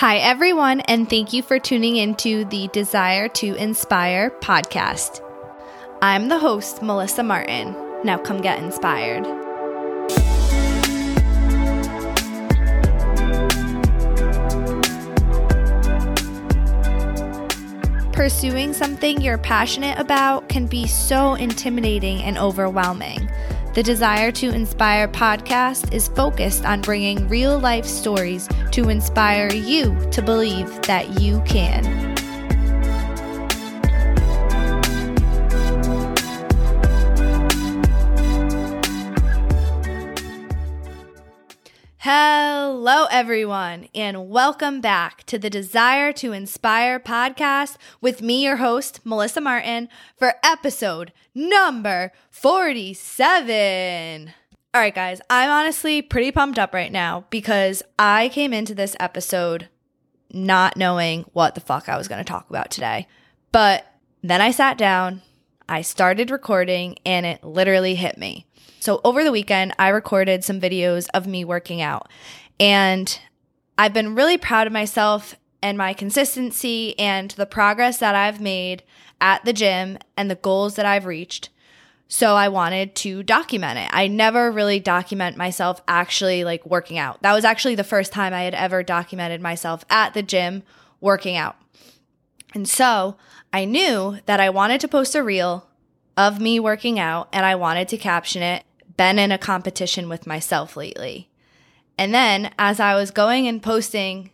Hi, everyone, and thank you for tuning into the Desire to Inspire podcast. I'm the host, Melissa Martin. Now come get inspired. Pursuing something you're passionate about can be so intimidating and overwhelming. The Desire to Inspire podcast is focused on bringing real life stories to inspire you to believe that you can. Hello, everyone, and welcome back to the Desire to Inspire podcast with me, your host, Melissa Martin, for episode number 47. All right, guys, I'm honestly pretty pumped up right now because I came into this episode not knowing what the fuck I was going to talk about today. But then I sat down, I started recording, and it literally hit me. So over the weekend, I recorded some videos of me working out. And I've been really proud of myself and my consistency and the progress that I've made at the gym and the goals that I've reached. So I wanted to document it. I never really document myself actually like working out. That was actually the first time I had ever documented myself at the gym working out. And so I knew that I wanted to post a reel of me working out and I wanted to caption it been in a competition with myself lately. And then as I was going and posting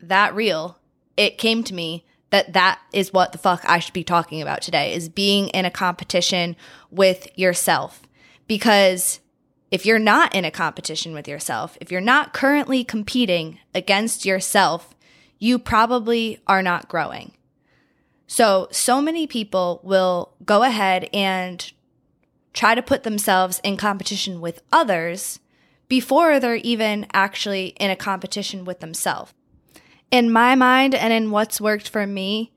that reel, it came to me that that is what the fuck I should be talking about today is being in a competition with yourself. Because if you're not in a competition with yourself, if you're not currently competing against yourself, you probably are not growing. So, so many people will go ahead and try to put themselves in competition with others before they're even actually in a competition with themselves. In my mind and in what's worked for me,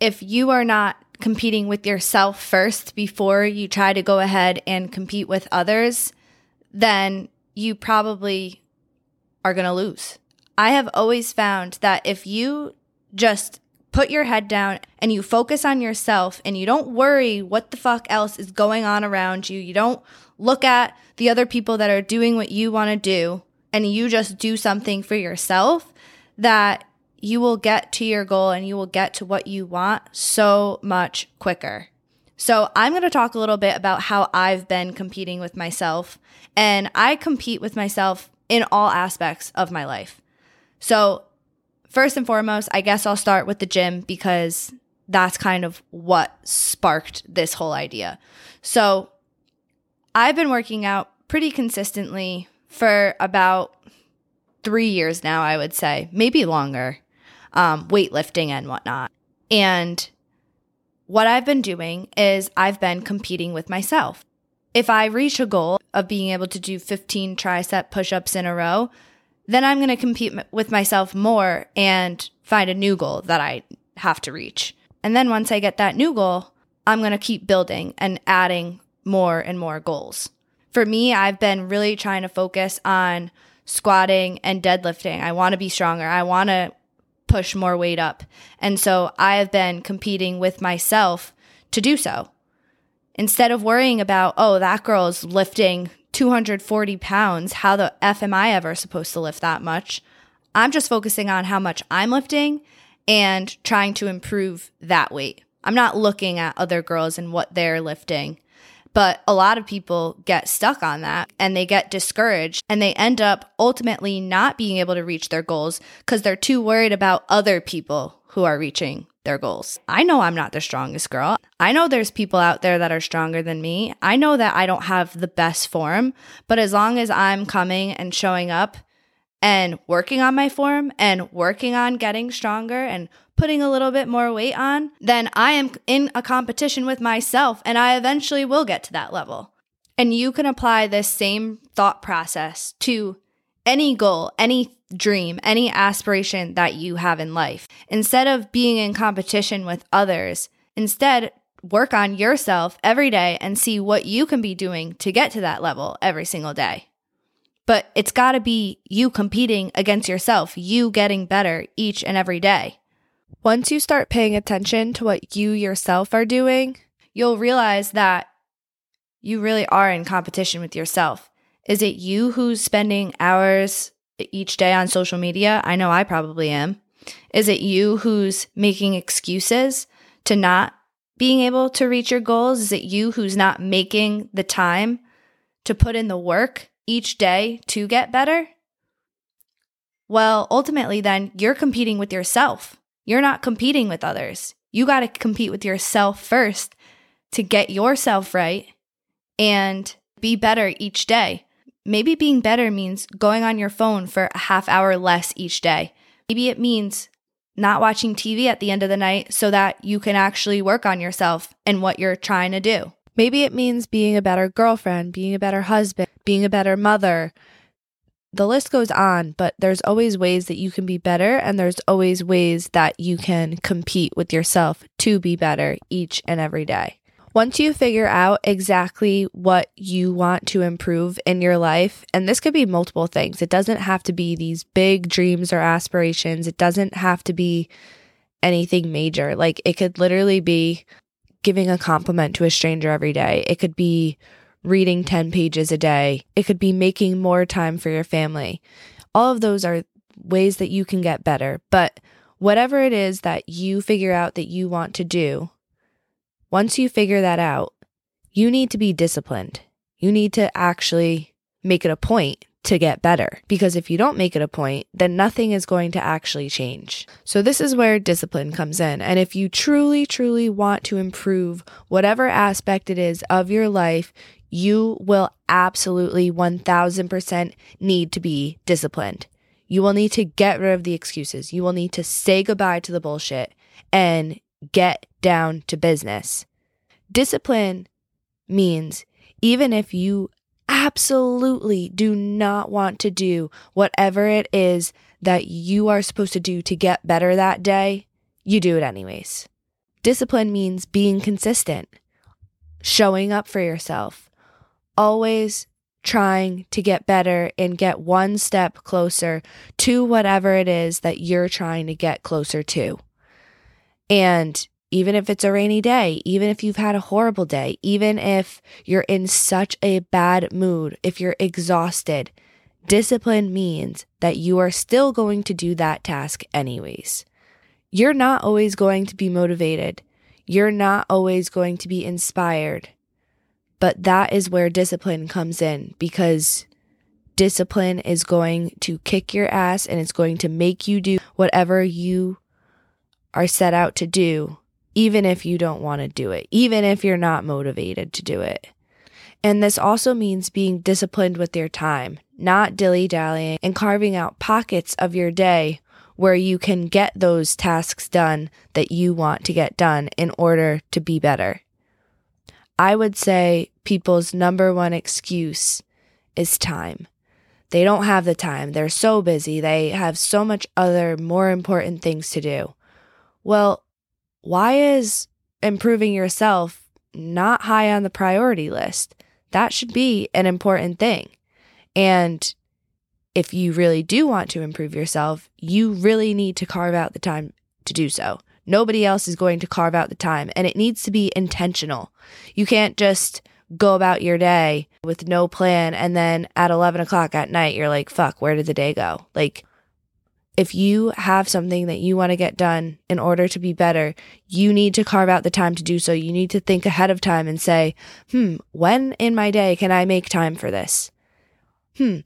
if you are not competing with yourself first before you try to go ahead and compete with others, then you probably are going to lose. I have always found that if you just put your head down and you focus on yourself and you don't worry what the fuck else is going on around you. You don't look at the other people that are doing what you want to do and you just do something for yourself that you will get to your goal and you will get to what you want so much quicker. So, I'm going to talk a little bit about how I've been competing with myself. And I compete with myself in all aspects of my life. So, first and foremost, I guess I'll start with the gym because that's kind of what sparked this whole idea. So I've been working out pretty consistently for about three years now, I would say, maybe longer, um, weightlifting and whatnot. And what I've been doing is I've been competing with myself. If I reach a goal of being able to do 15 tricep push ups in a row, then I'm going to compete with myself more and find a new goal that I have to reach. And then once I get that new goal, I'm going to keep building and adding more and more goals. For me, I've been really trying to focus on squatting and deadlifting. I want to be stronger. I want to push more weight up. And so I have been competing with myself to do so. Instead of worrying about, oh, that girl is lifting 240 pounds. How the F am I ever supposed to lift that much? I'm just focusing on how much I'm lifting and trying to improve that weight. I'm not looking at other girls and what they're lifting. But a lot of people get stuck on that and they get discouraged and they end up ultimately not being able to reach their goals because they're too worried about other people who are reaching their goals. I know I'm not the strongest girl. I know there's people out there that are stronger than me. I know that I don't have the best form, but as long as I'm coming and showing up and working on my form and working on getting stronger and putting a little bit more weight on, then I am in a competition with myself and I eventually will get to that level. And you can apply this same thought process to any goal, any dream, any aspiration that you have in life. Instead of being in competition with others, instead work on yourself every day and see what you can be doing to get to that level every single day. but it's got to be you competing against yourself, you getting better each and every day. Once you start paying attention to what you yourself are doing, you'll realize that you really are in competition with yourself. Is it you who's spending hours each day on social media? I know I probably am. Is it you who's making excuses to not being able to reach your goals? Is it you who's not making the time to put in the work each day to get better? Well, ultimately, then you're competing with yourself. You're not competing with others. You got to compete with yourself first to get yourself right and be better each day. Maybe being better means going on your phone for a half hour less each day. Maybe it means not watching TV at the end of the night so that you can actually work on yourself and what you're trying to do. Maybe it means being a better girlfriend, being a better husband, being a better mother. The list goes on, but there's always ways that you can be better, and there's always ways that you can compete with yourself to be better each and every day. Once you figure out exactly what you want to improve in your life, and this could be multiple things, it doesn't have to be these big dreams or aspirations, it doesn't have to be anything major. Like it could literally be giving a compliment to a stranger every day, it could be reading 10 pages a day, it could be making more time for your family. All of those are ways that you can get better. But whatever it is that you figure out that you want to do, once you figure that out, you need to be disciplined. You need to actually make it a point to get better. Because if you don't make it a point, then nothing is going to actually change. So, this is where discipline comes in. And if you truly, truly want to improve whatever aspect it is of your life, you will absolutely 1000% need to be disciplined. You will need to get rid of the excuses. You will need to say goodbye to the bullshit and get down to business. Discipline means even if you absolutely do not want to do whatever it is that you are supposed to do to get better that day, you do it anyways. Discipline means being consistent, showing up for yourself, always trying to get better and get one step closer to whatever it is that you're trying to get closer to. And even if it's a rainy day, even if you've had a horrible day, even if you're in such a bad mood, if you're exhausted, discipline means that you are still going to do that task anyways. You're not always going to be motivated. You're not always going to be inspired. But that is where discipline comes in because discipline is going to kick your ass and it's going to make you do whatever you are set out to do, even if you don't want to do it, even if you're not motivated to do it. And this also means being disciplined with your time, not dilly dallying and carving out pockets of your day where you can get those tasks done that you want to get done in order to be better. I would say people's number one excuse is time. They don't have the time. They're so busy. They have so much other more important things to do. Well, why is improving yourself not high on the priority list? That should be an important thing. And if you really do want to improve yourself, you really need to carve out the time to do so. Nobody else is going to carve out the time, and it needs to be intentional. You can't just go about your day with no plan, and then at 11 o'clock at night, you're like, fuck, where did the day go? Like, if you have something that you want to get done in order to be better, you need to carve out the time to do so. You need to think ahead of time and say, hmm, when in my day can I make time for this? Hmm,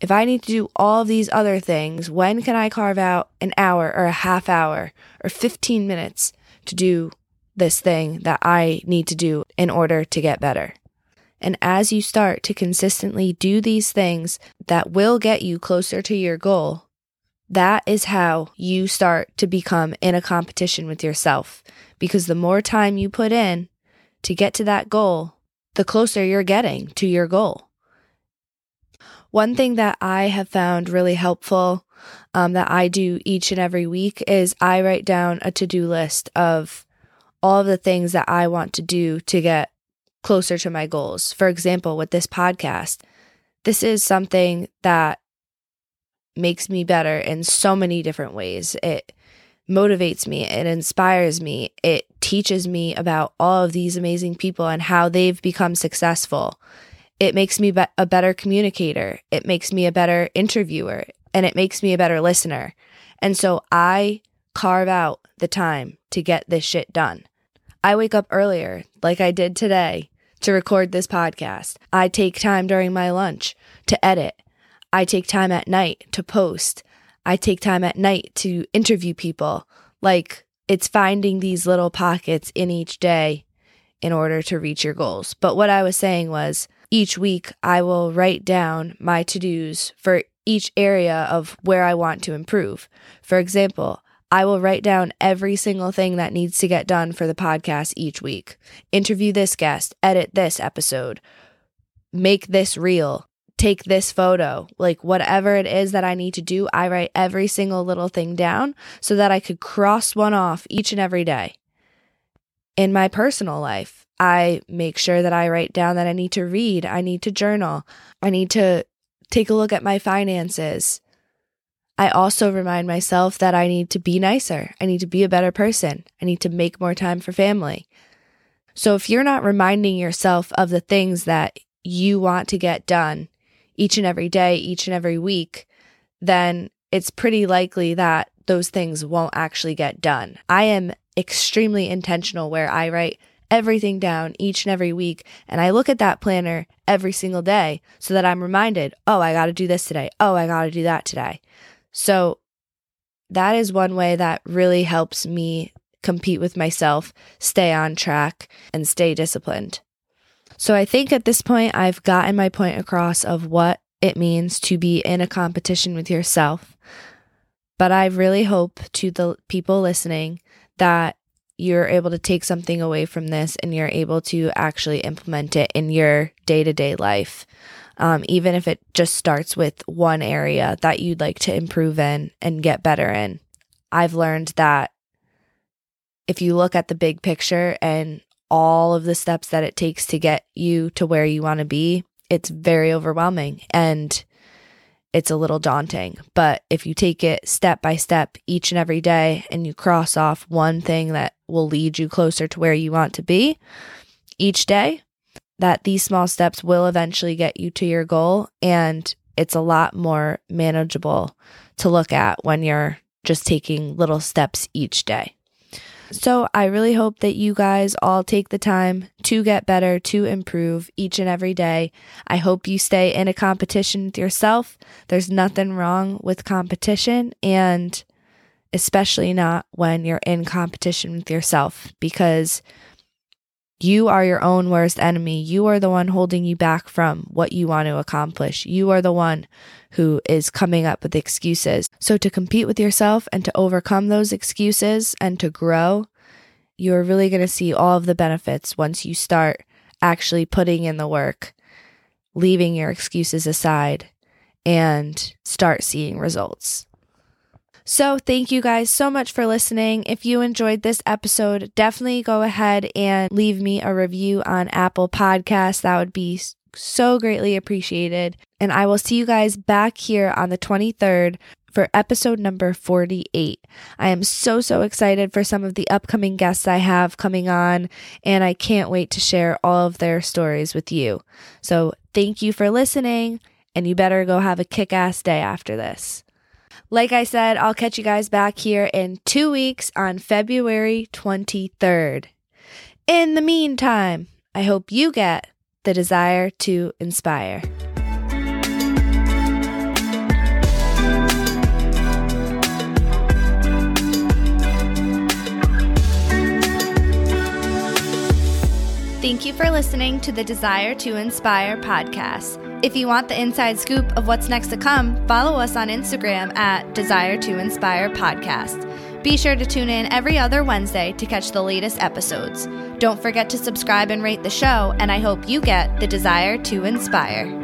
if I need to do all of these other things, when can I carve out an hour or a half hour or 15 minutes to do this thing that I need to do in order to get better? And as you start to consistently do these things that will get you closer to your goal, that is how you start to become in a competition with yourself. Because the more time you put in to get to that goal, the closer you're getting to your goal. One thing that I have found really helpful um, that I do each and every week is I write down a to do list of all of the things that I want to do to get closer to my goals. For example, with this podcast, this is something that makes me better in so many different ways. It motivates me, it inspires me, it teaches me about all of these amazing people and how they've become successful. It makes me be- a better communicator, it makes me a better interviewer, and it makes me a better listener. And so I carve out the time to get this shit done. I wake up earlier, like I did today, to record this podcast. I take time during my lunch to edit. I take time at night to post. I take time at night to interview people. Like it's finding these little pockets in each day in order to reach your goals. But what I was saying was each week I will write down my to dos for each area of where I want to improve. For example, I will write down every single thing that needs to get done for the podcast each week. Interview this guest, edit this episode, make this reel, take this photo. Like whatever it is that I need to do, I write every single little thing down so that I could cross one off each and every day. In my personal life, I make sure that I write down that I need to read, I need to journal, I need to take a look at my finances. I also remind myself that I need to be nicer. I need to be a better person. I need to make more time for family. So if you're not reminding yourself of the things that you want to get done each and every day, each and every week, then it's pretty likely that those things won't actually get done. I am extremely intentional where I write everything down each and every week. And I look at that planner every single day so that I'm reminded, oh, I got to do this today. Oh, I got to do that today. So that is one way that really helps me compete with myself, stay on track, and stay disciplined. So I think at this point, I've gotten my point across of what it means to be in a competition with yourself. But I really hope to the people listening that you're able to take something away from this and you're able to actually implement it in your day to day life um, even if it just starts with one area that you'd like to improve in and get better in. I've learned that if you look at the big picture and all of the steps that it takes to get you to where you want to be, it's very overwhelming and it's a little daunting. But if you take it step by step each and every day and you cross off one thing that will lead you closer to where you want to be each day, that these small steps will eventually get you to your goal. And it's a lot more manageable to look at when you're just taking little steps each day. So, I really hope that you guys all take the time to get better, to improve each and every day. I hope you stay in a competition with yourself. There's nothing wrong with competition, and especially not when you're in competition with yourself, because you are your own worst enemy. You are the one holding you back from what you want to accomplish. You are the one who is coming up with excuses. So, to compete with yourself and to overcome those excuses and to grow, you're really going to see all of the benefits once you start actually putting in the work, leaving your excuses aside, and start seeing results. So, thank you guys so much for listening. If you enjoyed this episode, definitely go ahead and leave me a review on Apple Podcasts. That would be so greatly appreciated. And I will see you guys back here on the 23rd for episode number 48. I am so, so excited for some of the upcoming guests I have coming on, and I can't wait to share all of their stories with you. So, thank you for listening, and you better go have a kick ass day after this. Like I said, I'll catch you guys back here in two weeks on February 23rd. In the meantime, I hope you get the desire to inspire. Thank you for listening to the Desire to Inspire podcast. If you want the inside scoop of what's next to come, follow us on Instagram at Desire to Inspire Podcast. Be sure to tune in every other Wednesday to catch the latest episodes. Don't forget to subscribe and rate the show, and I hope you get the desire to inspire.